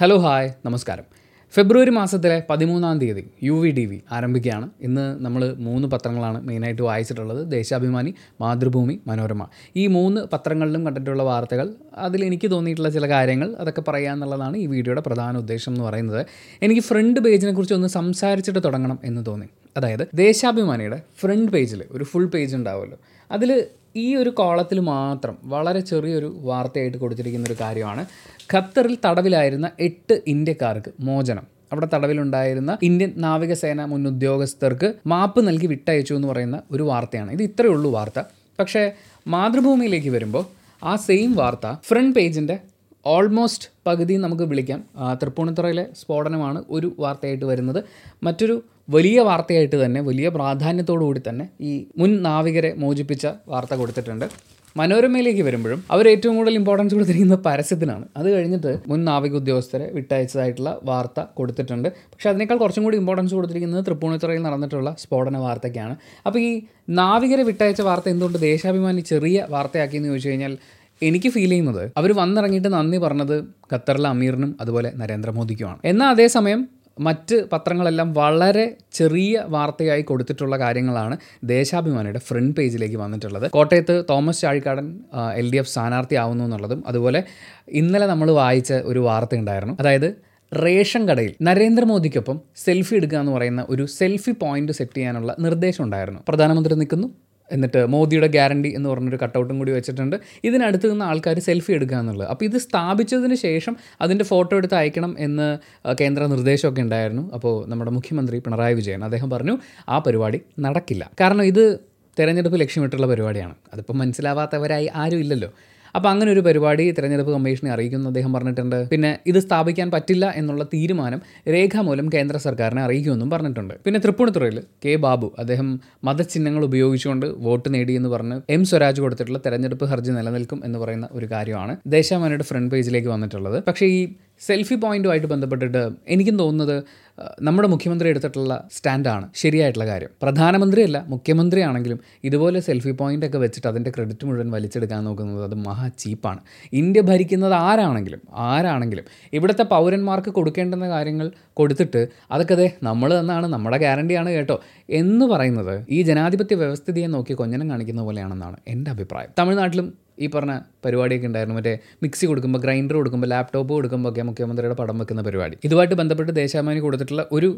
Hello hi നമസ്കാരം. ഫെബ്രുവരി മാസത്തിലെ പതിമൂന്നാം തീയതി യു വി ഡി വി ആരംഭിക്കുകയാണ്. ഇന്ന് നമ്മൾ മൂന്ന് പത്രങ്ങളാണ് മെയിനായിട്ട് വായിച്ചിട്ടുള്ളത്. ദേശാഭിമാനി മാതൃഭൂമി മനോരമ. ഈ മൂന്ന് പത്രങ്ങളിലും കണ്ടിട്ടുള്ള വാർത്തകൾ അതിൽ എനിക്ക് തോന്നിയിട്ടുള്ള ചില കാര്യങ്ങൾ അതൊക്കെ പറയാമെന്നുള്ളതാണ് ഈ വീഡിയോയുടെ പ്രധാന ഉദ്ദേശം എന്ന് പറയുന്നത്. എനിക്ക് ഫ്രണ്ട് പേജിനെ കുറിച്ച് ഒന്ന് സംസാരിച്ചിട്ട് തുടങ്ങണം എന്ന് തോന്നി. അതായത് ദേശാഭിമാനിയുടെ ഫ്രണ്ട് പേജിൽ ഒരു ഫുൾ പേജ് ഉണ്ടാവുമല്ലോ. അതിൽ ഈ ഒരു കോളത്തിൽ മാത്രം വളരെ ചെറിയൊരു വാർത്തയായിട്ട് കൊടുത്തിരിക്കുന്ന ഒരു കാര്യമാണ്. ഖത്തറിൽ തടവിലായിരുന്ന എട്ട് ഇന്ത്യക്കാർക്ക് മോചനം. അവിടെ തടവിലുണ്ടായിരുന്ന ഇന്ത്യൻ നാവികസേന മുൻ ഉദ്യോഗസ്ഥർക്ക് മാപ്പ് നൽകി വിട്ടയച്ചു എന്ന് പറയുന്ന ഒരു വാർത്തയാണ്. ഇത് ഇത്രയേ ഉള്ളൂ വാർത്ത. പക്ഷേ മാതൃഭൂമിയിലേക്ക് വരുമ്പോൾ ആ സെയിം വാർത്ത ഫ്രണ്ട് പേജിന്റെ ഓൾമോസ്റ്റ് പകുതി നമുക്ക് വിളിക്കാം. തൃപ്പൂണിത്തുറയിലെ സ്ഫോടനമാണ് ഒരു വാർത്തയായിട്ട് വരുന്നത്. മറ്റൊരു വലിയ വാർത്തയായിട്ട് തന്നെ വലിയ പ്രാധാന്യത്തോടു കൂടി തന്നെ ഈ മുൻ നാവികരെ മോചിപ്പിച്ച വാർത്ത കൊടുത്തിട്ടുണ്ട്. മനോരമയിലേക്ക് വരുമ്പോഴും അവർ ഏറ്റവും കൂടുതൽ ഇമ്പോർട്ടൻസ് കൊടുത്തിരിക്കുന്നത് പരസ്യത്തിനാണ്. അത് കഴിഞ്ഞിട്ട് മുൻ നാവിക ഉദ്യോഗസ്ഥരെ വിട്ടയച്ചതായിട്ടുള്ള വാർത്ത കൊടുത്തിട്ടുണ്ട്. പക്ഷേ അതിനേക്കാൾ കുറച്ചും കൂടി ഇമ്പോർട്ടൻസ് കൊടുത്തിരിക്കുന്നത് തൃപ്പൂണിത്തുറയിൽ നടന്നിട്ടുള്ള സ്ഫോടന വാർത്തയ്ക്കാണ്. അപ്പോൾ ഈ നാവികരെ വിട്ടയച്ച വാർത്ത എന്തുകൊണ്ട് ദേശാഭിമാനി ചെറിയ വാർത്തയാക്കിയെന്ന് ചോദിച്ചു കഴിഞ്ഞാൽ എനിക്ക് ഫീൽ ചെയ്യുന്നത് അവർ വന്നിറങ്ങിയിട്ട് നന്ദി പറഞ്ഞത് ഖത്തറിലെ അമീറിനും അതുപോലെ നരേന്ദ്രമോദിക്കുമാണ്. എന്നാൽ അതേസമയം മറ്റ് പത്രങ്ങളെല്ലാം വളരെ ചെറിയ വാർത്തയായി കൊടുത്തിട്ടുള്ള കാര്യങ്ങളാണ് ദേശാഭിമാനിയുടെ ഫ്രണ്ട് പേജിലേക്ക് വന്നിട്ടുള്ളത്. കോട്ടയത്ത് Thomas Chazhikadan L D F സ്ഥാനാർത്ഥിയാവുന്നു എന്നുള്ളതും അതുപോലെ ഇന്നലെ നമ്മൾ വായിച്ച ഒരു വാർത്ത ഉണ്ടായിരുന്നു. അതായത് റേഷൻ കടയിൽ നരേന്ദ്രമോദിക്കൊപ്പം സെൽഫി എടുക്കുക എന്ന് പറയുന്ന ഒരു സെൽഫി പോയിന്റ് സെറ്റ് ചെയ്യാനുള്ള നിർദ്ദേശം ഉണ്ടായിരുന്നു. പ്രധാനമന്ത്രി നിൽക്കുന്നു എന്നിട്ട് മോദിയുടെ ഗ്യാരണ്ടി എന്ന് പറഞ്ഞൊരു കട്ടൗട്ടും കൂടി വെച്ചിട്ടുണ്ട്. ഇതിനടുത്ത് നിന്ന് ആൾക്കാർ സെൽഫി എടുക്കുക എന്നുള്ളത്. അപ്പോൾ ഇത് സ്ഥാപിച്ചതിന് ശേഷം അതിന്റെ ഫോട്ടോ എടുത്ത് അയക്കണം എന്ന് കേന്ദ്ര നിർദ്ദേശമൊക്കെ ഉണ്ടായിരുന്നു. അപ്പോൾ നമ്മുടെ മുഖ്യമന്ത്രി പിണറായി വിജയൻ അദ്ദേഹം പറഞ്ഞു ആ പരിപാടി നടക്കില്ല. കാരണം ഇത് തെരഞ്ഞെടുപ്പ് ലക്ഷ്യമിട്ടുള്ള പരിപാടിയാണ്. അതിപ്പോൾ മനസ്സിലാവാത്തവരായി ആരും ഇല്ലല്ലോ. അപ്പോൾ അങ്ങനെ ഒരു പരിപാടി തെരഞ്ഞെടുപ്പ് കമ്മീഷനെ അറിയിക്കുന്നു അദ്ദേഹം പറഞ്ഞിട്ടുണ്ട്. പിന്നെ ഇത് സ്ഥാപിക്കാൻ പറ്റില്ല എന്നുള്ള തീരുമാനം രേഖാമൂലം കേന്ദ്ര സർക്കാരിനെ അറിയിക്കുമെന്നും പറഞ്ഞിട്ടുണ്ട്. പിന്നെ തൃപ്പൂണിത്തുറയിൽ കെ ബാബു അദ്ദേഹം മതചിഹ്നങ്ങൾ ഉപയോഗിച്ചുകൊണ്ട് വോട്ട് നേടിയെന്ന് പറഞ്ഞ് എം സ്വരാജ് കൊടുത്തിട്ടുള്ള തെരഞ്ഞെടുപ്പ് ഹർജി നിലനിൽക്കും എന്ന് പറയുന്ന ഒരു കാര്യമാണ്. ദേശാമാനയുടെ ഫ്രണ്ട് പേജിലേക്ക് വന്നിട്ടുള്ളത്. പക്ഷേ ഈ സെൽഫി പോയിന്റുമായിട്ട് ബന്ധപ്പെട്ടിട്ട് എനിക്കും തോന്നുന്നത് നമ്മുടെ മുഖ്യമന്ത്രി എടുത്തിട്ടുള്ള സ്റ്റാൻഡാണ്. ശരിയായിട്ടുള്ള കാര്യം. പ്രധാനമന്ത്രിയല്ല മുഖ്യമന്ത്രിയാണെങ്കിലും ഇതുപോലെ സെൽഫി പോയിന്റൊക്കെ വെച്ചിട്ട് അതിന്റെ ക്രെഡിറ്റ് മുഴുവൻ വലിച്ചെടുക്കാൻ നോക്കുന്നത് അത് മഹാ ചീപ്പാണ്. ഇന്ത്യ ഭരിക്കുന്നത് ആരാണെങ്കിലും ആരാണെങ്കിലും ഇവിടുത്തെ പൗരന്മാർക്ക് കൊടുക്കേണ്ടുന്ന കാര്യങ്ങൾ കൊടുത്തിട്ട് അതൊക്കെ അതെ നമ്മൾ തന്നാണ് നമ്മുടെ ഗ്യാരണ്ടിയാണ് കേട്ടോ എന്ന് പറയുന്നത് ഈ ജനാധിപത്യ വ്യവസ്ഥിതിയെ നോക്കി കൊഞ്ഞനം കാണിക്കുന്ന പോലെയാണെന്നാണ് എന്റെ അഭിപ്രായം. തമിഴ്നാട്ടിലും ഈ പറഞ്ഞ പരിപാടിയൊക്കെ ഉണ്ടായിരുന്നു. മറ്റേ മിക്സി കൊടുക്കുമ്പോൾ ഗ്രൈൻഡർ കൊടുക്കുമ്പോൾ ലാപ്ടോപ്പ് കൊടുക്കുമ്പോൾ ഒക്കെ മുഖ്യമന്ത്രിയുടെ പടം വെക്കുന്ന പരിപാടി. ഇതുമായിട്ട് ബന്ധപ്പെട്ട് ദേശാഭിമാനി കൊടുത്തിട്ടുള്ള ഒരു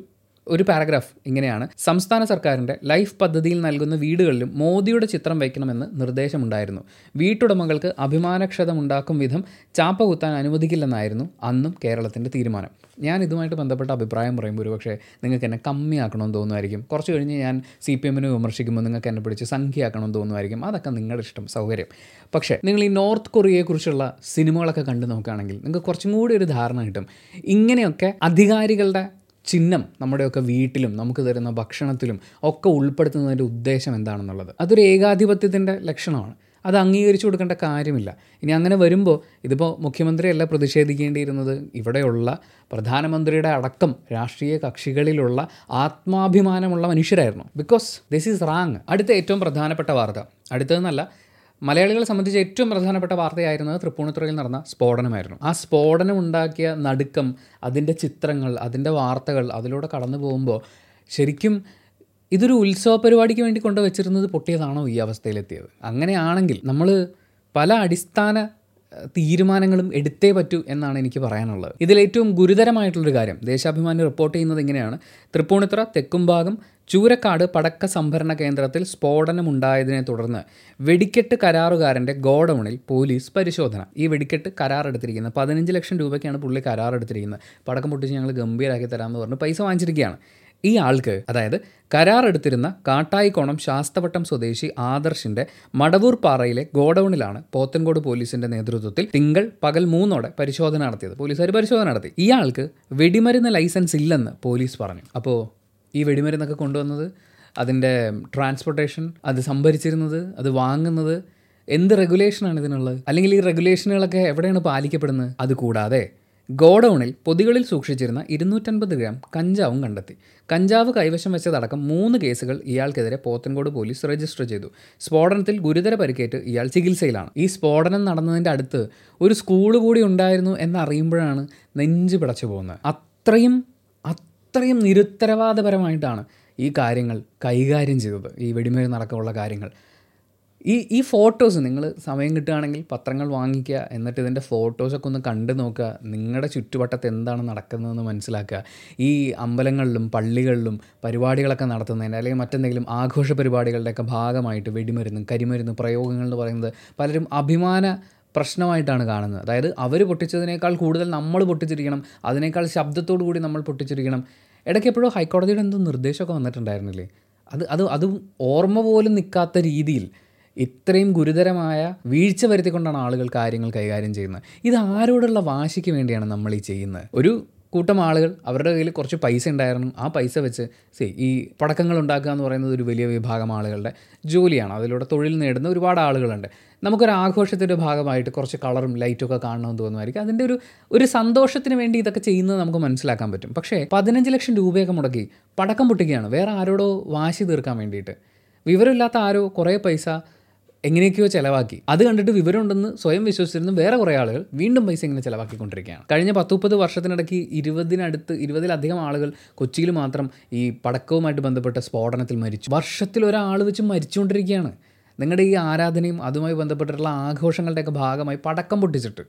ഒരു പാരഗ്രാഫ് ഇങ്ങനെയാണ്. സംസ്ഥാന സർക്കാരിന്റെ ലൈഫ് പദ്ധതിയിൽ നൽകുന്ന വീടുകളിലും മോദിയുടെ ചിത്രം വയ്ക്കണമെന്ന് നിർദ്ദേശമുണ്ടായിരുന്നു. വീട്ടുടമകൾക്ക് അഭിമാനക്ഷതമുണ്ടാക്കും വിധം ചാപ്പ കുത്താൻ അനുവദിക്കില്ലെന്നായിരുന്നു അന്നും കേരളത്തിന്റെ തീരുമാനം. ഞാൻ ഇതുമായിട്ട് ബന്ധപ്പെട്ട അഭിപ്രായം പറയുമ്പോൾ ഒരു പക്ഷേ നിങ്ങൾക്ക് എന്നെ കമ്മിയാക്കണമെന്ന് തോന്നുമായിരിക്കും. കുറച്ച് കഴിഞ്ഞ് ഞാൻ സി പി എമ്മിനെ വിമർശിക്കുമ്പോൾ നിങ്ങൾക്ക് എന്നെ പിടിച്ച് സംഖ്യയാക്കണമെന്ന് തോന്നുമായിരിക്കും. അതൊക്കെ നിങ്ങളുടെ ഇഷ്ടം സൗകര്യം. പക്ഷേ നിങ്ങൾ ഈ നോർത്ത് കൊറിയയെക്കുറിച്ചുള്ള സിനിമകളൊക്കെ കണ്ടു നോക്കുകയാണെങ്കിൽ നിങ്ങൾക്ക് കുറച്ചും കൂടി ഒരു ധാരണ കിട്ടും. ഇങ്ങനെയൊക്കെ അധികാരികളുടെ ചിഹ്നം നമ്മുടെയൊക്കെ വീട്ടിലും നമുക്ക് തരുന്ന ഭക്ഷണത്തിലും ഒക്കെ ഉൾപ്പെടുത്തുന്നതിന്റെ ഉദ്ദേശം എന്താണെന്നുള്ളത്. അതൊരു ഏകാധിപത്യത്തിന്റെ ലക്ഷണമാണ്. അത് അംഗീകരിച്ചു കൊടുക്കേണ്ട കാര്യമില്ല. ഇനി അങ്ങനെ വരുമ്പോൾ ഇതിപ്പോൾ മുഖ്യമന്ത്രിയല്ല പ്രതിഷേധിക്കേണ്ടിയിരുന്നത്. ഇവിടെയുള്ള പ്രധാനമന്ത്രിയുടെ അടക്കം രാഷ്ട്രീയ കക്ഷികളിലുള്ള ആത്മാഭിമാനമുള്ള മനുഷ്യരായിരുന്നു. ബിക്കോസ് ദിസ് ഈസ് റാങ് അടുത്ത ഏറ്റവും പ്രധാനപ്പെട്ട വാർത്ത. അടുത്തതെന്നല്ല മലയാളികളെ സംബന്ധിച്ച് ഏറ്റവും പ്രധാനപ്പെട്ട വാർത്തയായിരുന്നത് തൃപ്പൂണിത്തുറയിൽ നടന്ന സ്ഫോടനമായിരുന്നു. ആ സ്ഫോടനം ഉണ്ടാക്കിയ നടുക്കം അതിന്റെ ചിത്രങ്ങൾ അതിന്റെ വാർത്തകൾ അതിലൂടെ കടന്നു പോകുമ്പോൾ ശരിക്കും ഇതൊരു ഉത്സവ പരിപാടിക്ക് വേണ്ടി കൊണ്ടുവച്ചിരുന്നത് പൊട്ടിയതാണോ ഈ അവസ്ഥയിലെത്തിയത്? അങ്ങനെയാണെങ്കിൽ നമ്മൾ പല അടിസ്ഥാന തീരുമാനങ്ങളും എടുത്തേ പറ്റൂ എന്നാണ് എനിക്ക് പറയാനുള്ളത്. ഇതിലേറ്റവും ഗുരുതരമായിട്ടുള്ളൊരു കാര്യം ദേശാഭിമാനി റിപ്പോർട്ട് ചെയ്യുന്നത് ഇങ്ങനെയാണ്. തൃപ്പൂണിത്തുറ തെക്കുംഭാഗം ചൂരക്കാട് പടക്ക സംഭരണ കേന്ദ്രത്തിൽ സ്ഫോടനമുണ്ടായതിനെ തുടർന്ന് വെടിക്കെട്ട് കരാറുകാരന്റെ ഗോഡൗണിൽ പോലീസ് പരിശോധന. ഈ വെടിക്കെട്ട് കരാർ എടുത്തിരിക്കുന്നത് പതിനഞ്ച് ലക്ഷം രൂപയ്ക്കാണ് പുള്ളി കരാർ എടുത്തിരിക്കുന്നത് പടക്കം പൊട്ടിച്ച് ഞങ്ങൾ ഗംഭീരാക്കി തരാമെന്ന് പറഞ്ഞ് പൈസ വാങ്ങിച്ചിരിക്കുകയാണ്. ഈ ആൾക്ക് അതായത് കരാറെടുത്തിരുന്ന കാട്ടായിക്കോണം ശാസ്തവട്ടം സ്വദേശി ആദർശിന്റെ മടവൂർ പാറയിലെ ഗോഡൌണിലാണ് പോത്തൻകോട് പോലീസിന്റെ നേതൃത്വത്തിൽ തിങ്കൾ പകൽ മൂന്നോടെ പരിശോധന നടത്തിയത്. പോലീസുകാർ പരിശോധന നടത്തി. ഇയാൾക്ക് വെടിമരുന്ന് ലൈസൻസ് ഇല്ലെന്ന് പോലീസ് പറഞ്ഞു. അപ്പോൾ ഈ വെടിമരുന്നൊക്കെ കൊണ്ടുവന്നത് അതിന്റെ ട്രാൻസ്പോർട്ടേഷൻ അത് സംഭരിച്ചിരുന്നത് അത് വാങ്ങുന്നത് എന്ത് റെഗുലേഷനാണ് ഇതിനുള്ളത്? അല്ലെങ്കിൽ ഈ റെഗുലേഷനുകളൊക്കെ എവിടെയാണ് പാലിക്കപ്പെടുന്നത്? അതുകൂടാതെ ഗോഡൌണിൽ പൊതികളിൽ സൂക്ഷിച്ചിരുന്ന ഇരുന്നൂറ്റൻപത് ഗ്രാം കഞ്ചാവും കണ്ടെത്തി. കഞ്ചാവ് കൈവശം വെച്ചതടക്കം മൂന്ന് കേസുകൾ ഇയാൾക്കെതിരെ പോത്തൻകോട് പോലീസ് രജിസ്റ്റർ ചെയ്തു. സ്ഫോടനത്തിൽ ഗുരുതര പരിക്കേറ്റ് ഇയാൾ ചികിത്സയിലാണ്. ഈ സ്ഫോടനം നടന്നതിന്റെ അടുത്ത് ഒരു സ്കൂൾ കൂടി ഉണ്ടായിരുന്നു എന്നറിയുമ്പോഴാണ് നെഞ്ച് പിടച്ചു പോകുന്നത്. അത്രയും അത്രയും നിരുത്തരവാദപരമായിട്ടാണ് ഈ കാര്യങ്ങൾ കൈകാര്യം ചെയ്തത്. ഈ വെടിമരുന്നടക്കമുള്ള കാര്യങ്ങൾ. ഈ ഈ ഫോട്ടോസ് നിങ്ങൾ സമയം കിട്ടുകയാണെങ്കിൽ പത്രങ്ങൾ വാങ്ങിക്കുക എന്നിട്ട് ഇതിന്റെ ഫോട്ടോസൊക്കെ ഒന്ന് കണ്ടു നോക്കുക നിങ്ങളുടെ ചുറ്റുവട്ടത്ത് എന്താണ് നടക്കുന്നതെന്ന് മനസ്സിലാക്കുക. ഈ അമ്പലങ്ങളിലും പള്ളികളിലും പരിപാടികളൊക്കെ നടത്തുന്നതിന്റെ അല്ലെങ്കിൽ മറ്റെന്തെങ്കിലും ആഘോഷ പരിപാടികളുടെയൊക്കെ ഭാഗമായിട്ട് വെടിമരുന്നും കരിമരുന്ന് പ്രയോഗങ്ങൾ എന്ന് പറയുന്നത് പലരും അഭിമാന പ്രശ്നമായിട്ടാണ് കാണുന്നത്. അതായത് അവർ പൊട്ടിച്ചതിനേക്കാൾ കൂടുതൽ നമ്മൾ പൊട്ടിച്ചിരിക്കണം അതിനേക്കാൾ ശബ്ദത്തോടു കൂടി നമ്മൾ പൊട്ടിച്ചിരിക്കണം. ഇടയ്ക്ക് എപ്പോഴും ഹൈക്കോടതിയുടെ എന്തോ നിർദ്ദേശമൊക്കെ വന്നിട്ടുണ്ടായിരുന്നില്ലേ? അത് അത് അതും ഓർമ്മ പോലും നിൽക്കാത്ത രീതിയിൽ ഇത്രയും ഗുരുതരമായ വീഴ്ച വരുത്തിക്കൊണ്ടാണ് ആളുകൾ കാര്യങ്ങൾ കൈകാര്യം ചെയ്യുന്നത്. ഇത് ആരോടുള്ള വാശിക്ക് വേണ്ടിയാണ് നമ്മൾ ഈ ചെയ്യുന്നത്. ഒരു കൂട്ടം ആളുകൾ അവരുടെ കയ്യിൽ കുറച്ച് പൈസ ഉണ്ടായിരുന്നു. ആ പൈസ വെച്ച് സി ഈ പടക്കങ്ങൾ ഉണ്ടാക്കുക എന്ന് പറയുന്നത് ഒരു വലിയ വിഭാഗം ആളുകളുടെ ജോലിയാണ്. അതിലൂടെ തൊഴിൽ നേടുന്ന ഒരുപാട് ആളുകളുണ്ട്. നമുക്കൊരു ആഘോഷത്തിന്റെ ഭാഗമായിട്ട് കുറച്ച് കളറും ലൈറ്റൊക്കെ കാണണമെന്ന് തോന്നുമായിരിക്കും. അതിന്റെ ഒരു ഒരു സന്തോഷത്തിന് വേണ്ടി ഇതൊക്കെ ചെയ്യുന്നത് നമുക്ക് മനസ്സിലാക്കാൻ പറ്റും. പക്ഷേ പതിനഞ്ച് ലക്ഷം രൂപയൊക്കെ മുടക്കി പടക്കം പൊട്ടിക്കുകയാണ്. വേറെ ആരോടോ വാശി തീർക്കാൻ വേണ്ടിയിട്ട്. വിവരമില്ലാത്ത ആരോ കുറേ പൈസ എങ്ങനെയൊക്കെയോ ചിലവാക്കി. അത് കണ്ടിട്ട് വിവരമുണ്ടെന്ന് സ്വയം വിശ്വസിച്ചിരുന്ന വേറെ കുറേ ആളുകൾ വീണ്ടും പൈസ ഇങ്ങനെ ചിലവാക്കിക്കൊണ്ടിരിക്കുകയാണ്. കഴിഞ്ഞ പത്ത് മുപ്പത് വർഷത്തിനിടയ്ക്ക് ഇരുപതിനടുത്ത് ഇരുപതിലധികം ആളുകൾ കൊച്ചിയിൽ മാത്രം ഈ പടക്കവുമായിട്ട് ബന്ധപ്പെട്ട സ്ഫോടനത്തിൽ മരിച്ചു. വർഷത്തിൽ ഒരാൾ വെച്ച് മരിച്ചുകൊണ്ടിരിക്കുകയാണ്. നിങ്ങളുടെ ഈ ആരാധനയും അതുമായി ബന്ധപ്പെട്ടിട്ടുള്ള ആഘോഷങ്ങളുടെയൊക്കെ ഭാഗമായി പടക്കം പൊട്ടിച്ചിട്ട്.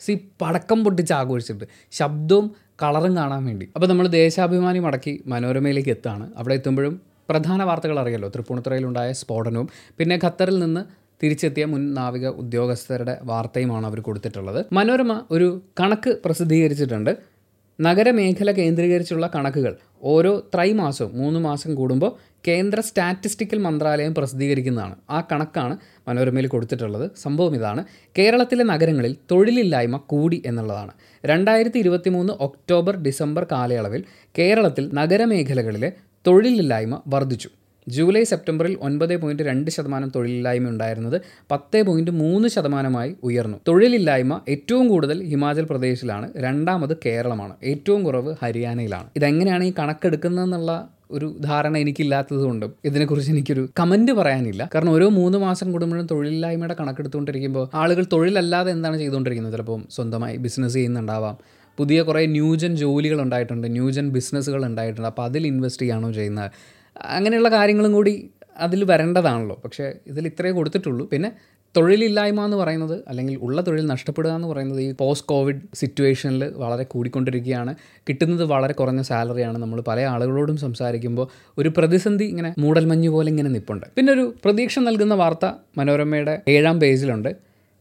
സി പടക്കം പൊട്ടിച്ച് ആഘോഷിച്ചിട്ട്. ശബ്ദവും കളറും കാണാൻ വേണ്ടി. അപ്പോൾ നമ്മൾ ദേശാഭിമാനി മടക്കി മനോരമയിലേക്ക് എത്താണ്. അവിടെ എത്തുമ്പോഴും പ്രധാന വാർത്തകൾ അറിയാലോ. തൃപ്പൂണിത്തുറയിലുണ്ടായ സ്ഫോടനവും പിന്നെ ഖത്തറിൽ നിന്ന് തിരിച്ചെത്തിയ മുൻ നാവിക ഉദ്യോഗസ്ഥരുടെ വാർത്തയുമാണ് അവർ കൊടുത്തിട്ടുള്ളത്. മനോരമ ഒരു കണക്ക് പ്രസിദ്ധീകരിച്ചിട്ടുണ്ട്. നഗരമേഖല കേന്ദ്രീകരിച്ചുള്ള കണക്കുകൾ ഓരോ ത്രൈമാസവും മൂന്ന് മാസം കൂടുമ്പോൾ കേന്ദ്ര സ്റ്റാറ്റിസ്റ്റിക്കൽ മന്ത്രാലയം പ്രസിദ്ധീകരിക്കുന്നതാണ്. ആ കണക്കാണ് മനോരമയിൽ കൊടുത്തിട്ടുള്ളത്. സംഭവം ഇതാണ്. കേരളത്തിലെ നഗരങ്ങളിൽ തൊഴിലില്ലായ്മ കൂടി എന്നുള്ളതാണ്. രണ്ടായിരത്തി ഇരുപത്തി മൂന്ന് ഒക്ടോബർ ഡിസംബർ കാലയളവിൽ കേരളത്തിൽ നഗരമേഖലകളിലെ തൊഴിലില്ലായ്മ വർദ്ധിച്ചു. ജൂലൈ സെപ്റ്റംബറിൽ ഒൻപത് പോയിന്റ് രണ്ട് ശതമാനം തൊഴിലില്ലായ്മ ഉണ്ടായിരുന്നത് പത്ത് പോയിന്റ് മൂന്ന് ശതമാനമായി ഉയർന്നു. തൊഴിലില്ലായ്മ ഏറ്റവും കൂടുതൽ ഹിമാചൽ പ്രദേശിലാണ് രണ്ടാമത് കേരളമാണ്. ഏറ്റവും കുറവ് ഹരിയാനയിലാണ്. ഇതെങ്ങനെയാണ് ഈ കണക്കെടുക്കുന്നതെന്നുള്ള ഒരു ധാരണ എനിക്കില്ലാത്തത് കൊണ്ടും ഇതിനെക്കുറിച്ച് എനിക്കൊരു കമന്റ് പറയാനില്ല. കാരണം ഓരോ മൂന്ന് മാസം കൂടുമ്പോഴും തൊഴിലില്ലായ്മയുടെ കണക്കെടുത്തുകൊണ്ടിരിക്കുമ്പോൾ ആളുകൾ തൊഴിലല്ലാതെ എന്താണ് ചെയ്തുകൊണ്ടിരിക്കുന്നത്? ചിലപ്പോൾ സ്വന്തമായി ബിസിനസ് ചെയ്യുന്നുണ്ടാവാം പുതിയ കുറേ ന്യൂജൻ ജോലികൾ ഉണ്ടായിട്ടുണ്ട് ന്യൂജൻ ബിസിനസ്സുകൾ ഉണ്ടായിട്ടുണ്ട് അപ്പോൾ അതിൽ ഇൻവെസ്റ്റ് ചെയ്യാണോ ചെയ്യുന്നത്? അങ്ങനെയുള്ള കാര്യങ്ങളും കൂടി അതിൽ വരേണ്ടതാണല്ലോ. പക്ഷേ ഇതിൽ ഇത്രയേ കൊടുത്തിട്ടുള്ളൂ. പിന്നെ തൊഴിലില്ലായ്മ എന്ന് പറയുന്നത് അല്ലെങ്കിൽ ഉള്ള തൊഴിൽ നഷ്ടപ്പെടുക എന്ന് പറയുന്നത് ഈ പോസ്റ്റ് കോവിഡ് സിറ്റുവേഷനിൽ വളരെ കൂടിക്കൊണ്ടിരിക്കുകയാണ്. കിട്ടുന്നത് വളരെ കുറഞ്ഞ സാലറിയാണ്. നമ്മൾ പല ആളുകളോടും സംസാരിക്കുമ്പോൾ ഒരു പ്രതിസന്ധി ഇങ്ങനെ മൂടൽമഞ്ഞ് പോലെ ഇങ്ങനെ നിൽപ്പുണ്ട് പിന്നെ ഒരു പ്രതീക്ഷ നൽകുന്ന വാർത്ത മനോരമയുടെ ഏഴാം പേജിലുണ്ട്.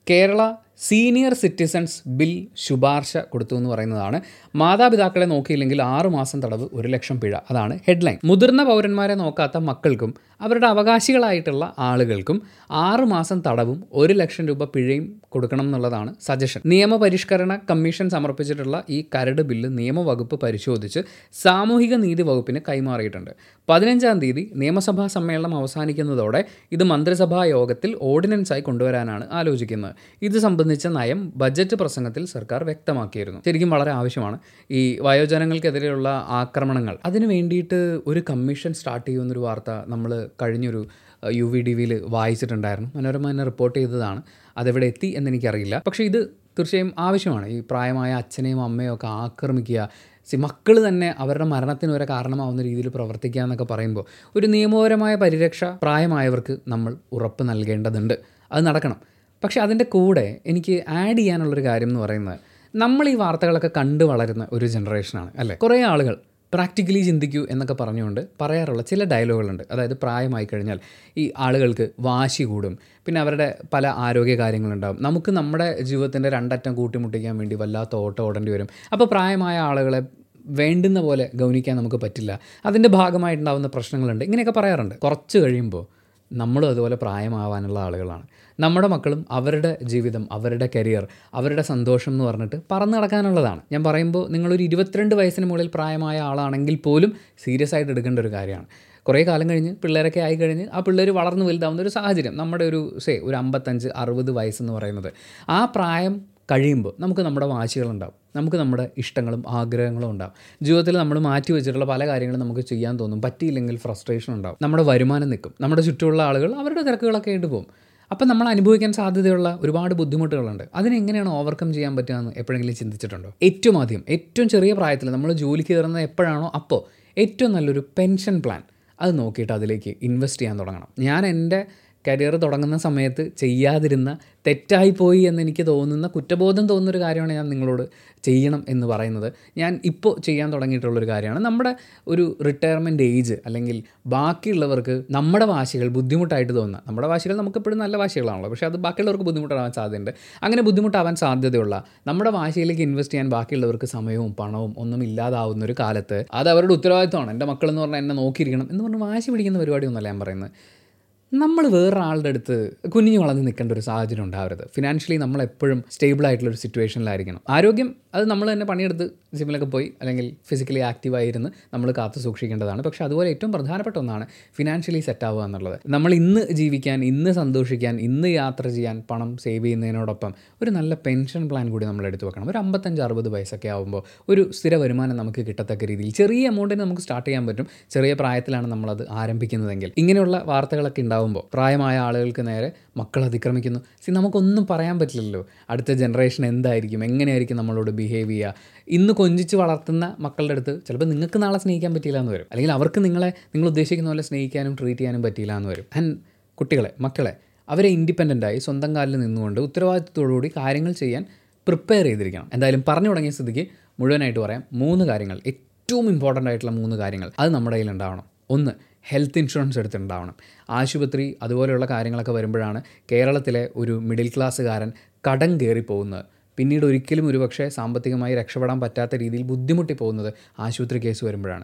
കേരള സീനിയർ സിറ്റിസൺസ് ബിൽ ശുപാർശ കൊടുത്തു എന്ന് പറയുന്നതാണ്. മാതാപിതാക്കളെ നോക്കിയില്ലെങ്കിൽ ആറുമാസം തടവ് ഒരു ലക്ഷം പിഴ. അതാണ് ഹെഡ്ലൈൻ. മുതിർന്ന പൗരന്മാരെ നോക്കാത്ത മക്കൾക്കും അവരുടെ അവകാശികളായിട്ടുള്ള ആളുകൾക്കും ആറുമാസം തടവും ഒരു ലക്ഷം രൂപ പിഴയും കൊടുക്കണം എന്നുള്ളതാണ് സജഷൻ നിയമപരിഷ്കരണ കമ്മീഷൻ സമർപ്പിച്ചിട്ടുള്ള ഈ കരട് ബില്ല് നിയമവകുപ്പ് പരിശോധിച്ച് സാമൂഹിക നീതി വകുപ്പിന് കൈമാറിയിട്ടുണ്ട്. പതിനഞ്ചാം തീയതി നിയമസഭാ സമ്മേളനം അവസാനിക്കുന്നതോടെ ഇത് മന്ത്രിസഭാ യോഗത്തിൽ ഓർഡിനൻസായി കൊണ്ടുവരാനാണ് ആലോചിക്കുന്നത്. ഇത് സംബന്ധിച്ച നയം ബജറ്റ് പ്രസംഗത്തിൽ സർക്കാർ വ്യക്തമാക്കിയിരുന്നു. ശരിക്കും വളരെ ആവശ്യമാണ്. ഈ വയോജനങ്ങൾക്കെതിരെയുള്ള ആക്രമണങ്ങൾ. അതിനു വേണ്ടിയിട്ട് ഒരു കമ്മീഷൻ സ്റ്റാർട്ട് ചെയ്യുമെന്നൊരു വാർത്ത നമ്മൾ കഴിഞ്ഞൊരു യു വി ഡി വിയിൽ വായിച്ചിട്ടുണ്ടായിരുന്നു. മനോരമ തന്നെ റിപ്പോർട്ട് ചെയ്തതാണ്. അതെവിടെ എത്തി എന്നെനിക്കറിയില്ല. പക്ഷേ ഇത് തീർച്ചയായും ആവശ്യമാണ്. ഈ പ്രായമായ അച്ഛനെയും അമ്മയും ഒക്കെ ആക്രമിക്കുക സി മക്കൾ തന്നെ അവരുടെ മരണത്തിന് വരെ കാരണമാവുന്ന രീതിയിൽ പ്രവർത്തിക്കുക എന്നൊക്കെ പറയുമ്പോൾ ഒരു നിയമപരമായ പരിരക്ഷ പ്രായമായവർക്ക് നമ്മൾ ഉറപ്പ് നൽകേണ്ടതുണ്ട്. അത് നടക്കണം. പക്ഷേ അതിന്റെ കൂടെ എനിക്ക് ആഡ് ചെയ്യാനുള്ളൊരു കാര്യം എന്ന് പറയുന്നത് നമ്മൾ ഈ വാർത്തകളൊക്കെ കണ്ടു വളരുന്ന ഒരു ജനറേഷനാണ് അല്ലേ? കുറേ ആളുകൾ പ്രാക്ടിക്കലി ചിന്തിക്കൂ എന്നൊക്കെ പറഞ്ഞുകൊണ്ട് പറയാറുള്ള ചില ഡയലോഗുകളുണ്ട്. അതായത് പ്രായമായി കഴിഞ്ഞാൽ ഈ ആളുകൾക്ക് വാശി കൂടും. പിന്നെ അവരുടെ പല ആരോഗ്യ കാര്യങ്ങളുണ്ടാകും നമുക്ക് നമ്മുടെ ജീവിതത്തിന്റെ രണ്ടറ്റം കൂട്ടിമുട്ടിക്കാൻ വേണ്ടി വല്ലാത്ത ഓട്ടം ഓടേണ്ടി വരും. അപ്പോൾ പ്രായമായ ആളുകളെ വേണ്ടുന്ന പോലെ ഗൗനിക്കാൻ നമുക്ക് പറ്റില്ല. അതിന്റെ ഭാഗമായിട്ടുണ്ടാകുന്ന പ്രശ്നങ്ങളുണ്ട്. ഇങ്ങനെയൊക്കെ പറയാറുണ്ട്. കുറച്ച് കഴിയുമ്പോൾ നമ്മളും അതുപോലെ പ്രായമാവാനുള്ള ആളുകളാണ്. നമ്മുടെ മക്കളും അവരുടെ ജീവിതം അവരുടെ കരിയർ അവരുടെ സന്തോഷം എന്ന് പറഞ്ഞിട്ട് പറന്ന് നടക്കാനുള്ളതാണ്. ഞാൻ പറയുമ്പോൾ നിങ്ങളൊരു ഇരുപത്തിരണ്ട് വയസ്സിന് മുകളിൽ പ്രായമായ ആളാണെങ്കിൽ പോലും സീരിയസ് ആയിട്ട് എടുക്കേണ്ട ഒരു കാര്യമാണ്. കുറേ കാലം കഴിഞ്ഞ് പിള്ളേരൊക്കെ ആയി കഴിഞ്ഞ് ആ പിള്ളേർ വളർന്നു വലുതാവുന്ന ഒരു സാഹചര്യം. നമ്മുടെ ഒരു സേ ഒരു അമ്പത്തഞ്ച് അറുപത് വയസ്സെന്ന് പറയുന്നത്. ആ പ്രായം കഴിയുമ്പോൾ നമുക്ക് നമ്മുടെ വാശികളുണ്ടാവും നമുക്ക് നമ്മുടെ ഇഷ്ടങ്ങളും ആഗ്രഹങ്ങളും ഉണ്ടാവും. ജീവിതത്തിൽ നമ്മൾ മാറ്റി വെച്ചിട്ടുള്ള പല കാര്യങ്ങളും നമുക്ക് ചെയ്യാൻ തോന്നും. പറ്റിയില്ലെങ്കിൽ ഫ്രസ്ട്രേഷൻ ഉണ്ടാവും. നമ്മുടെ വരുമാനം നിൽക്കും. നമ്മുടെ ചുറ്റുമുള്ള ആളുകൾ അവരുടെ തിരക്കുകളൊക്കെ ആയിട്ട് പോകും. അപ്പം നമ്മൾ അനുഭവിക്കാൻ സാധ്യതയുള്ള ഒരുപാട് ബുദ്ധിമുട്ടുകളുണ്ട്. അതിനെങ്ങനെയാണ് ഓവർകം ചെയ്യാൻ പറ്റുകയെന്ന് എപ്പോഴെങ്കിലും ചിന്തിച്ചിട്ടുണ്ടോ? ഏറ്റവും ആദ്യം ഏറ്റവും ചെറിയ പ്രായത്തിൽ നമ്മൾ ജോലിക്ക് കയറുന്നത് എപ്പോഴാണോ അപ്പോൾ ഏറ്റവും നല്ലൊരു പെൻഷൻ പ്ലാൻ അത് നോക്കിയിട്ട് അതിലേക്ക് ഇൻവെസ്റ്റ് ചെയ്യാൻ തുടങ്ങണം. ഞാൻ എന്റെ കരിയർ തുടങ്ങുന്ന സമയത്ത് ചെയ്യാതിരുന്ന തെറ്റായിപ്പോയി എന്നെനിക്ക് തോന്നുന്ന കുറ്റബോധം തോന്നുന്ന ഒരു കാര്യമാണ് ഞാൻ നിങ്ങളോട് ചെയ്യണം എന്ന് പറയുന്നത്. ഞാൻ ഇപ്പോൾ ചെയ്യാൻ തുടങ്ങിയിട്ടുള്ളൊരു കാര്യമാണ്. നമ്മുടെ ഒരു റിട്ടയർമെന്റ് ഏജ് അല്ലെങ്കിൽ ബാക്കിയുള്ളവർക്ക് നമ്മുടെ വാശികൾ ബുദ്ധിമുട്ടായിട്ട് തോന്നുന്ന നമ്മുടെ വാശികൾ നമുക്ക് നമുക്കെപ്പോഴും നല്ല വാശികളാണല്ലോ പക്ഷേ അത് ബാക്കിയുള്ളവർക്ക് ബുദ്ധിമുട്ടാവാൻ സാധ്യതയുണ്ട്. അങ്ങനെ ബുദ്ധിമുട്ടാവാൻ സാധ്യതയുള്ള നമ്മുടെ വാശിയിലേക്ക് ഇൻവെസ്റ്റ് ചെയ്യാൻ ബാക്കിയുള്ളവർക്ക് സമയവും പണവും ഒന്നും ഇല്ലാതാവുന്ന ഒരു കാലത്ത് അത് അവരുടെ ഉത്തരവാദിത്തമാണ് എന്റെ മക്കളെന്ന് പറഞ്ഞാൽ എന്നെ നോക്കിയിരിക്കണം എന്ന് പറഞ്ഞ് വാശി പിടിക്കുന്ന പരിപാടിയൊന്നുമല്ല ഞാൻ പറയുന്നത്. നമ്മൾ വേറെ വേറൊരാളുടെ അടുത്ത് കുഞ്ഞു വളർന്ന് നിൽക്കേണ്ട ഒരു സാഹചര്യം ഉണ്ടാവരുത്. ഫിനാൻഷ്യലി നമ്മൾ എപ്പോഴും സ്റ്റേബിൾ ആയിട്ടുള്ള ഒരു സിറ്റുവേഷനിലായിരിക്കണം ആരോഗ്യം അത് നമ്മൾ തന്നെ പണിയെടുത്ത് ജിമ്മിലൊക്കെ പോയി അല്ലെങ്കിൽ ഫിസിക്കലി ആക്റ്റീവായിരുന്ന് നമ്മൾ കാത്തു സൂക്ഷിക്കേണ്ടതാണ്. പക്ഷെ അതുപോലെ ഏറ്റവും പ്രധാനപ്പെട്ട ഒന്നാണ് ഫിനാൻഷ്യലി സെറ്റാവുക എന്നുള്ളത്. നമ്മൾ ഇന്ന് ജീവിക്കാൻ ഇന്ന് സന്തോഷിക്കാൻ ഇന്ന് യാത്ര ചെയ്യാൻ പണം സേവ് ചെയ്യുന്നതിനോടൊപ്പം ഒരു നല്ല പെൻഷൻ പ്ലാൻ കൂടി നമ്മൾ എടുത്തു വെക്കണം. ഒരു അമ്പത്തഞ്ച് അറുപത് വയസ്സൊക്കെ ആകുമ്പോൾ ഒരു സ്ഥിര വരുമാനം നമുക്ക് കിട്ടത്തക്ക രീതിയിൽ ചെറിയ എമൗണ്ടിന് നമുക്ക് സ്റ്റാർട്ട് ചെയ്യാൻ പറ്റും. ചെറിയ പ്രായത്തിലാണ് നമ്മളത് ആരംഭിക്കുന്നതെങ്കിൽ. ഇങ്ങനെയുള്ള വാർത്തകളൊക്കെ ഉണ്ടാകുമ്പോൾ പ്രായമായ ആളുകൾക്ക് നേരെ മക്കൾ അതിക്രമിക്കുന്നു. സി നമുക്കൊന്നും പറയാൻ പറ്റില്ലല്ലോ. അടുത്ത ജനറേഷൻ എന്തായിരിക്കും? എങ്ങനെയായിരിക്കും നമ്മളോട് ബിഹേവ് ചെയ്യുക. ഇന്ന് കൊഞ്ചിച്ച് വളർത്തുന്ന മക്കളുടെ അടുത്ത് ചിലപ്പോൾ നിങ്ങൾക്ക് നാളെ സ്നേഹിക്കാൻ പറ്റിയില്ല എന്ന് വരും. അല്ലെങ്കിൽ അവർക്ക് നിങ്ങളെ നിങ്ങൾ ഉദ്ദേശിക്കുന്ന പോലെ സ്നേഹിക്കാനും ട്രീറ്റ് ചെയ്യാനും പറ്റിയില്ല എന്ന് വരും. ആൻഡ് കുട്ടികളെ മക്കളെ അവരെ ഇൻഡിപെൻഡന്റായി സ്വന്തം കാലിൽ നിന്നുകൊണ്ട് ഉത്തരവാദിത്തത്തോടുകൂടി കാര്യങ്ങൾ ചെയ്യാൻ പ്രിപ്പയർ ചെയ്തിരിക്കണം. എന്തായാലും പറഞ്ഞു തുടങ്ങിയ സ്ഥിതിക്ക് മുഴുവനായിട്ട് പറയാം മൂന്ന് കാര്യങ്ങൾ. ഏറ്റവും ഇമ്പോർട്ടന്റ് ആയിട്ടുള്ള മൂന്ന് കാര്യങ്ങൾ അത് നമ്മുടെ കയ്യിൽ ഉണ്ടാവണം. ഒന്ന് ഹെൽത്ത് ഇൻഷുറൻസ് എടുത്തിട്ടുണ്ടാവണം. ആശുപത്രി അതുപോലെയുള്ള കാര്യങ്ങളൊക്കെ വരുമ്പോഴാണ് കേരളത്തിലെ ഒരു മിഡിൽ ക്ലാസ്സുകാരൻ കടം കയറി പോകുന്നത് പിന്നീട് ഒരിക്കലും ഒരുപക്ഷെ സാമ്പത്തികമായി രക്ഷപ്പെടാൻ പറ്റാത്ത രീതിയിൽ ബുദ്ധിമുട്ടി പോകുന്നത് ആശുപത്രി കേസ് വരുമ്പോഴാണ്.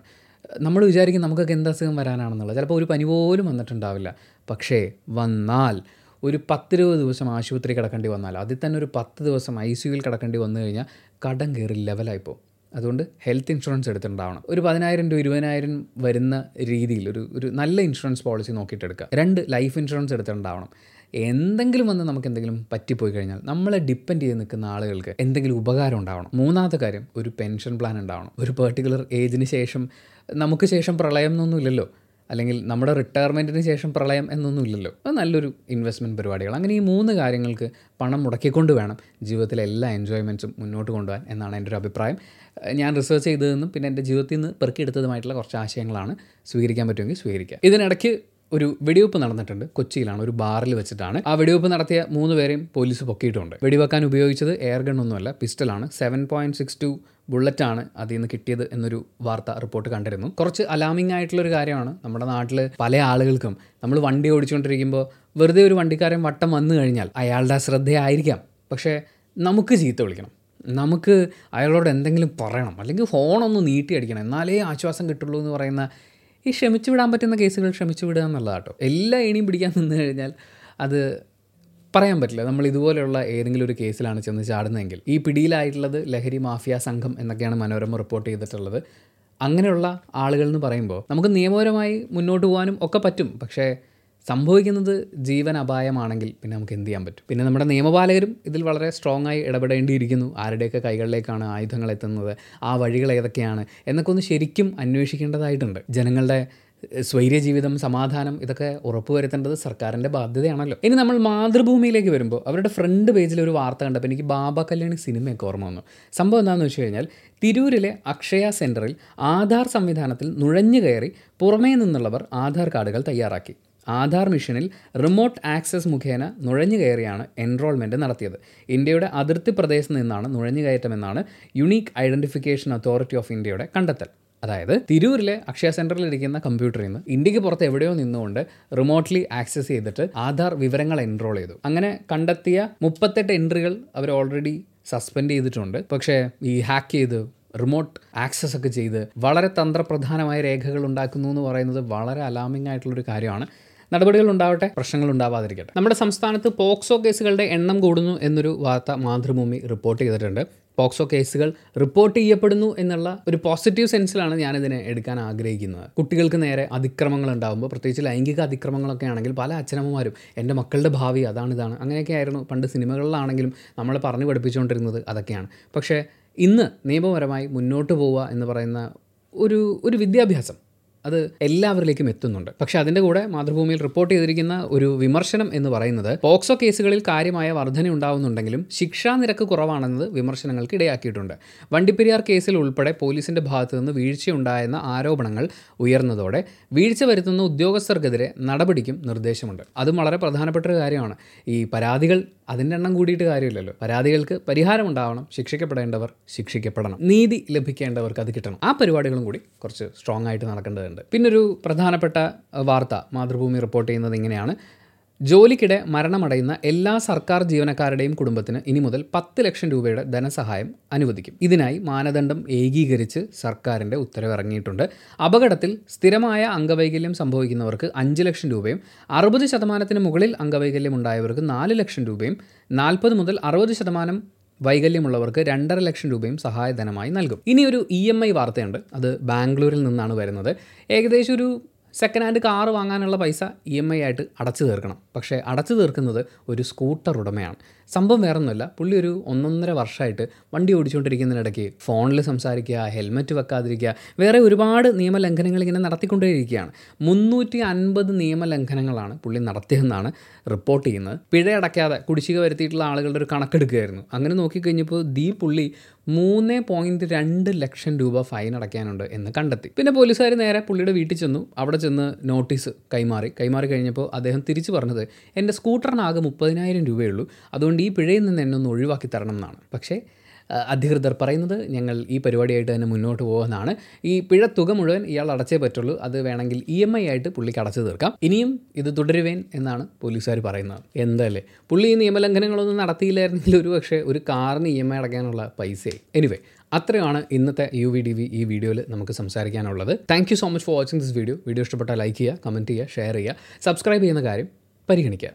നമ്മൾ വിചാരിക്കും നമുക്കൊക്കെ എന്ത് അസുഖം വരാനാണെന്നുള്ളത്. ചിലപ്പോൾ ഒരു പനി പോലും വന്നിട്ടുണ്ടാവില്ല. പക്ഷേ വന്നാൽ ഒരു പത്തിരുപത് ദിവസം ആശുപത്രി കിടക്കേണ്ടി വന്നാൽ അതിൽ തന്നെ ഒരു പത്ത് ദിവസം ഐ സിയുയിൽ കിടക്കേണ്ടി വന്നു കഴിഞ്ഞാൽ കടം കയറി ലെവലായിപ്പോൾ അതുകൊണ്ട് ഹെൽത്ത് ഇൻഷുറൻസ് എടുത്തിട്ടുണ്ടാവണം. ഒരു പതിനായിരം ടു ഇരുപതിനായിരം വരുന്ന രീതിയിൽ ഒരു ഒരു നല്ല ഇൻഷുറൻസ് പോളിസി നോക്കിയിട്ട് എടുക്കുക. രണ്ട് ലൈഫ് ഇൻഷുറൻസ് എടുത്തിട്ടുണ്ടാവണം. എന്തെങ്കിലും വന്ന് നമുക്ക് എന്തെങ്കിലും പറ്റിപ്പോയി കഴിഞ്ഞാൽ നമ്മളെ ഡിപ്പെൻഡ് ചെയ്ത് നിൽക്കുന്ന ആളുകൾക്ക് എന്തെങ്കിലും ഉപകാരം ഉണ്ടാവണം. മൂന്നാമത്തെ കാര്യം ഒരു പെൻഷൻ പ്ലാൻ ഉണ്ടാവണം. ഒരു പെർട്ടിക്കുലർ ഏജിന് ശേഷം നമുക്ക് ശേഷം പ്രളയം എന്നൊന്നും ഇല്ലല്ലോ. അല്ലെങ്കിൽ നമ്മുടെ റിട്ടയർമെന്റിന് ശേഷം പ്രളയം എന്നൊന്നും ഇല്ലല്ലോ. അത് നല്ലൊരു ഇൻവെസ്റ്റ്മെന്റ് പരിപാടികൾ. അങ്ങനെ ഈ മൂന്ന് കാര്യങ്ങൾക്ക് പണം മുടക്കിക്കൊണ്ട് വേണം ജീവിതത്തിലെ എല്ലാ എൻജോയ്മെന്റ്സും മുന്നോട്ട് കൊണ്ടുപോകാൻ എന്നാണ് എന്റെ ഒരു അഭിപ്രായം. ഞാൻ റിസർച്ച് ചെയ്തതെന്നും പിന്നെ എന്റെ ജീവിതത്തിൽ നിന്ന് പെറുക്കിയെടുത്തതുമായിട്ടുള്ള കുറച്ച് ആശയങ്ങളാണ് സ്വീകരിക്കാൻ പറ്റുമെങ്കിൽ സ്വീകരിക്കുക ഇതിനിടയ്ക്ക് ഒരു വെടിവെപ്പ് നടന്നിട്ടുണ്ട് കൊച്ചിയിലാണ് ഒരു ബാറിൽ വെച്ചിട്ടാണ്. ആ വെടിവെപ്പ് നടത്തിയ മൂന്ന് പേരെയും പോലീസ് പൊക്കിയിട്ടുണ്ട്. വെടിവെക്കാൻ ഉപയോഗിച്ചത് എയർ ഗൺ ഒന്നുമല്ല പിസ്റ്റലാണ് സെവൻ പോയിന്റ് സിക്സ് ടു ബുള്ളറ്റാണ് അതിൽ നിന്ന് കിട്ടിയത് എന്നൊരു വാർത്ത റിപ്പോർട്ട് കണ്ടിരുന്നു. കുറച്ച് അലാമിംഗ് ആയിട്ടുള്ള ഒരു കാര്യമാണ് നമ്മുടെ നാട്ടിൽ പല ആളുകൾക്കും. നമ്മൾ വണ്ടി ഓടിച്ചുകൊണ്ടിരിക്കുമ്പോൾ വെറുതെ ഒരു വണ്ടിക്കാരൻ വട്ടം വന്നു കഴിഞ്ഞാൽ അയാളുടെ ശ്രദ്ധയായിരിക്കാം പക്ഷേ നമുക്ക് ചീത്ത വിളിക്കണം. നമുക്ക് അയാളോട് എന്തെങ്കിലും പറയണം. അല്ലെങ്കിൽ ഫോണൊന്ന് നീട്ടി അടിക്കണം. എന്നാലേ ആശ്വാസം കിട്ടുള്ളൂ എന്ന് പറയുന്ന ഈ ക്ഷമിച്ചു വിടാൻ പറ്റുന്ന കേസുകൾ ക്ഷമിച്ചു വിടുക എന്നുള്ളതാട്ടോ എല്ലാ ഇനിയും പിടിക്കാൻ നിന്ന് കഴിഞ്ഞാൽ അത് പറയാൻ പറ്റില്ല. നമ്മൾ ഇതുപോലെയുള്ള ഏതെങ്കിലും ഒരു കേസിലാണ് ചെന്ന് ചാടുന്നതെങ്കിൽ. ഈ പിടിയിലായിട്ടുള്ളത് ലഹരി മാഫിയ സംഘം എന്നൊക്കെയാണ് മനോരമ റിപ്പോർട്ട് ചെയ്തിട്ടുള്ളത്. അങ്ങനെയുള്ള ആളുകൾ എന്ന് പറയുമ്പോൾ നമുക്ക് നിയമപരമായി മുന്നോട്ട് പോകാനും ഒക്കെ പറ്റും. പക്ഷേ സംഭവിക്കുന്നത് ജീവൻ അപായമാണെങ്കിൽ പിന്നെ നമുക്ക് എന്ത് ചെയ്യാൻ പറ്റും? പിന്നെ നമ്മുടെ നിയമപാലകരും ഇതിൽ വളരെ സ്ട്രോങ് ആയി ഇടപെടേണ്ടിയിരിക്കുന്നു. ആരുടെയൊക്കെ കൈകളിലേക്കാണ് ആയുധങ്ങൾ എത്തുന്നത്? ആ വഴികൾ ഏതൊക്കെയാണ്? എന്നൊക്കെ ഒന്ന് ശരിക്കും അന്വേഷിക്കേണ്ടതായിട്ടുണ്ട്. ജനങ്ങളുടെ സ്വൈര്യ ജീവിതം സമാധാനം ഇതൊക്കെ ഉറപ്പുവരുത്തേണ്ടത് സർക്കാരിന്റെ ബാധ്യതയാണല്ലോ. ഇനി നമ്മൾ മാതൃഭൂമിയിലേക്ക് വരുമ്പോൾ അവരുടെ ഫ്രണ്ട് പേജിൽ ഒരു വാർത്ത കണ്ടപ്പോൾ എനിക്ക് ബാബ കല്യാണി സിനിമയൊക്കെ ഓർമ്മ വന്നു. സംഭവം എന്താണെന്ന് വെച്ച് കഴിഞ്ഞാൽ തിരൂരിലെ അക്ഷയ സെന്ററിൽ ആധാർ സംവിധാനത്തിൽ നുഴഞ്ഞു കയറി പുറമേ നിന്നുള്ളവർ ആധാർ കാർഡുകൾ തയ്യാറാക്കി. ആധാർ മിഷനിൽ റിമോട്ട് ആക്സസ് മുഖേന നുഴഞ്ഞു കയറിയാണ് എൻറോൾമെന്റ് നടത്തിയത്. ഇന്ത്യയുടെ അതിർത്തി പ്രദേശത്ത് നിന്നാണ് നുഴഞ്ഞുകയറ്റമെന്നാണ് യുണീക്ക് ഐഡന്റിഫിക്കേഷൻ അതോറിറ്റി ഓഫ് ഇന്ത്യയുടെ കണ്ടെത്തൽ. അതായത് തിരൂരിലെ അക്ഷയ സെന്ററിൽ ഇരിക്കുന്ന കമ്പ്യൂട്ടറിൽ നിന്ന് ഇന്ത്യയ്ക്ക് പുറത്ത് എവിടെയോ നിന്നുകൊണ്ട് റിമോട്ട്ലി ആക്സസ് ചെയ്തിട്ട് ആധാർ വിവരങ്ങൾ എൻറോൾ ചെയ്തു. അങ്ങനെ കണ്ടെത്തിയ മുപ്പത്തെട്ട് എൻട്രികൾ അവർ ഓൾറെഡി സസ്പെൻഡ് ചെയ്തിട്ടുണ്ട്. പക്ഷേ ഈ ഹാക്ക് ചെയ്ത് റിമോട്ട് ആക്സസ് ഒക്കെ ചെയ്ത് വളരെ തന്ത്രപ്രധാനമായ രേഖകൾ ഉണ്ടാക്കുന്നു എന്ന് പറയുന്നത് വളരെ അലാമിംഗ് ആയിട്ടുള്ളൊരു കാര്യമാണ്. നടപടികൾ ഉണ്ടാവട്ടെ? പ്രശ്നങ്ങൾ ഉണ്ടാവാതിരിക്കട്ടെ. നമ്മുടെ സംസ്ഥാനത്ത് പോക്സോ കേസുകളുടെ എണ്ണം കൂടുന്നു എന്നൊരു വാർത്ത മാതൃഭൂമി റിപ്പോർട്ട് ചെയ്തിട്ടുണ്ട്. പോക്സോ കേസുകൾ റിപ്പോർട്ട് ചെയ്യപ്പെടുന്നു എന്നുള്ള ഒരു പോസിറ്റീവ് സെൻസിലാണ് ഇതിനെ എടുക്കാൻ ആഗ്രഹിക്കുന്നത്. കുട്ടികൾക്ക് നേരെ അതിക്രമങ്ങൾ ഉണ്ടാകുമ്പോൾ പ്രത്യേകിച്ച് ലൈംഗിക അതിക്രമങ്ങളൊക്കെ ആണെങ്കിൽ പല അച്ഛനമ്മമാരും എന്റെ മക്കളുടെ ഭാവി അതാണ് ഇതാണ് അങ്ങനെയൊക്കെ ആയിരുന്നു പണ്ട് സിനിമകളിലാണെങ്കിലും നമ്മൾ പറഞ്ഞു പഠിപ്പിച്ചുകൊണ്ടിരുന്നത് അതൊക്കെയാണ്. പക്ഷേ ഇന്ന് നിയമപരമായി മുന്നോട്ട് പോവുക എന്ന് പറയുന്ന ഒരു ഒരു വിദ്യാഭ്യാസം അത് എല്ലാവരിലേക്കും എത്തുന്നുണ്ട്. പക്ഷെ അതിന്റെ കൂടെ മാതൃഭൂമിയിൽ റിപ്പോർട്ട് ചെയ്തിരിക്കുന്ന ഒരു വിമർശനം എന്ന് പറയുന്നത് പോക്സോ കേസുകളിൽ കാര്യമായ വർധന ഉണ്ടാവുന്നുണ്ടെങ്കിലും ശിക്ഷാ നിരക്ക് കുറവാണെന്നത് വിമർശനങ്ങൾക്ക് ഇടയാക്കിയിട്ടുണ്ട്. വണ്ടിപ്പെരിയാർ കേസിൽ ഉൾപ്പെടെ പോലീസിന്റെ ഭാഗത്തു നിന്ന് വീഴ്ചയുണ്ടായെന്ന ആരോപണങ്ങൾ ഉയർന്നതോടെ വീഴ്ച വരുത്തുന്ന ഉദ്യോഗസ്ഥർക്കെതിരെ നടപടിക്കും നിർദ്ദേശമുണ്ട്. അതും വളരെ പ്രധാനപ്പെട്ട ഒരു കാര്യമാണ്. ഈ പരാതികൾ അതിന്റെ എണ്ണം കൂടിയിട്ട് കാര്യമില്ലല്ലോ. പരാതികൾക്ക് പരിഹാരം ഉണ്ടാവണം ശിക്ഷിക്കപ്പെടേണ്ടവർ ശിക്ഷിക്കപ്പെടണം നീതി ലഭിക്കേണ്ടവർക്ക് അത് കിട്ടണം. ആ പരിപാടികളും കൂടി കുറച്ച് സ്ട്രോങ് ആയിട്ട് നടക്കേണ്ടതുണ്ട്. പിന്നൊരു പ്രധാനപ്പെട്ട വാർത്ത മാതൃഭൂമി റിപ്പോർട്ട് ചെയ്യുന്നത് ഇങ്ങനെയാണ്. ജോലിക്കിടെ മരണമടയുന്ന എല്ലാ സർക്കാർ ജീവനക്കാരുടെയും കുടുംബത്തിന് ഇനി മുതൽ പത്ത് ലക്ഷം രൂപയുടെ ധനസഹായം അനുവദിക്കും. ഇതിനായി മാനദണ്ഡം ഏകീകരിച്ച് സർക്കാരിന്റെ ഉത്തരവ് ഇറങ്ങിയിട്ടുണ്ട് അപകടത്തിൽ സ്ഥിരമായ അംഗവൈകല്യം സംഭവിക്കുന്നവർക്ക് അഞ്ച് ലക്ഷം രൂപയും അറുപത് ശതമാനത്തിന് മുകളിൽ അംഗവൈകല്യം ഉണ്ടായവർക്ക് നാല് ലക്ഷം രൂപയും നാൽപ്പത് മുതൽ അറുപത് ശതമാനം വൈകല്യമുള്ളവർക്ക് രണ്ടര ലക്ഷം രൂപയും സഹായധനമായി നൽകും. ഇനി ഒരു ഇ എം ഐ വാർത്തയുണ്ട്. അത് ബാംഗ്ലൂരിൽ നിന്നാണ് വരുന്നത്. ഏകദേശം ഒരു സെക്കൻഡ് ഹാൻഡ് കാറ് വാങ്ങാനുള്ള പൈസ ഇ എം ഐ ആയിട്ട് അടച്ചു തീർക്കണം. പക്ഷേ അടച്ചു തീർക്കുന്നത് ഒരു സ്കൂട്ടർ ഉടമയാണ്. സംഭവം വേറൊന്നുമല്ല. പുള്ളി ഒരു ഒന്നൊന്നര വർഷമായിട്ട് വണ്ടി ഓടിച്ചുകൊണ്ടിരിക്കുന്നതിനിടയ്ക്ക് ഫോണിൽ സംസാരിക്കുക ഹെൽമെറ്റ് വെക്കാതിരിക്കുക വേറെ ഒരുപാട് നിയമലംഘനങ്ങൾ ഇങ്ങനെ നടത്തിക്കൊണ്ടേയിരിക്കുകയാണ്. മുന്നൂറ്റി അൻപത് നിയമലംഘനങ്ങളാണ് പുള്ളി നടത്തിയതെന്നാണ് റിപ്പോർട്ട് ചെയ്യുന്നത്. പിഴ അടയ്ക്കാതെ കുടിശ്ശിക വരുത്തിയിട്ടുള്ള ആളുകളുടെ ഒരു കണക്കെടുക്കുകയായിരുന്നു. അങ്ങനെ നോക്കിക്കഴിഞ്ഞപ്പോൾ ദീ പുള്ളി മൂന്ന് പോയിന്റ് രണ്ട് ലക്ഷം രൂപ ഫൈൻ അടയ്ക്കാനുണ്ട് എന്ന് കണ്ടെത്തി. പിന്നെ പോലീസുകാർ നേരെ പുള്ളിയുടെ വീട്ടിൽ ചെന്നു. അവിടെ ചെന്ന് നോട്ടീസ് കൈമാറി. കൈമാറി കഴിഞ്ഞപ്പോൾ അദ്ദേഹം തിരിച്ചു പറഞ്ഞത് എന്റെ സ്കൂട്ടറിനാകെ മുപ്പതിനായിരം രൂപയുള്ളൂ. അതുകൊണ്ട് ഈ പിഴയിൽ നിന്ന് എന്നെ ഒന്ന് ഒഴിവാക്കി തരണം എന്നാണ്. പക്ഷേ അധികൃതർ പറയുന്നത് ഞങ്ങൾ ഈ പരിപാടിയായിട്ട് തന്നെ മുന്നോട്ട് പോകുന്നതാണ്. ഈ പിഴ തുക മുഴുവൻ ഇയാൾ അടച്ചേ പറ്റുള്ളൂ. അത് വേണമെങ്കിൽ ഇ എം ഐ ആയിട്ട് പുള്ളിക്ക് അടച്ചു തീർക്കാം. ഇനിയും ഇത് തുടരുവേൻ എന്നാണ് പോലീസുകാർ പറയുന്നത്. എന്തല്ലേ പുള്ളി ഈ നിയമലംഘനങ്ങളൊന്നും നടത്തിയില്ലായിരുന്നെങ്കിൽ ഒരു പക്ഷേ ഒരു കാറിന് ഇ എം ഐ അടയ്ക്കാനുള്ള പൈസയെ എനിവേ അത്രയാണ് ഇന്നത്തെ യു വി ഡി വി ഈ വീഡിയോയിൽ നമുക്ക് സംസാരിക്കാനുള്ളത്. Thank you so much for watching this video video ഇഷ്ടപ്പെട്ടാൽ ലൈക്ക് ചെയ്യുക കമന്റ് ചെയ്യുക ഷെയർ ചെയ്യുക സബ്സ്ക്രൈബ് ചെയ്യുന്ന കാര്യം പരിഗണിക്കുക.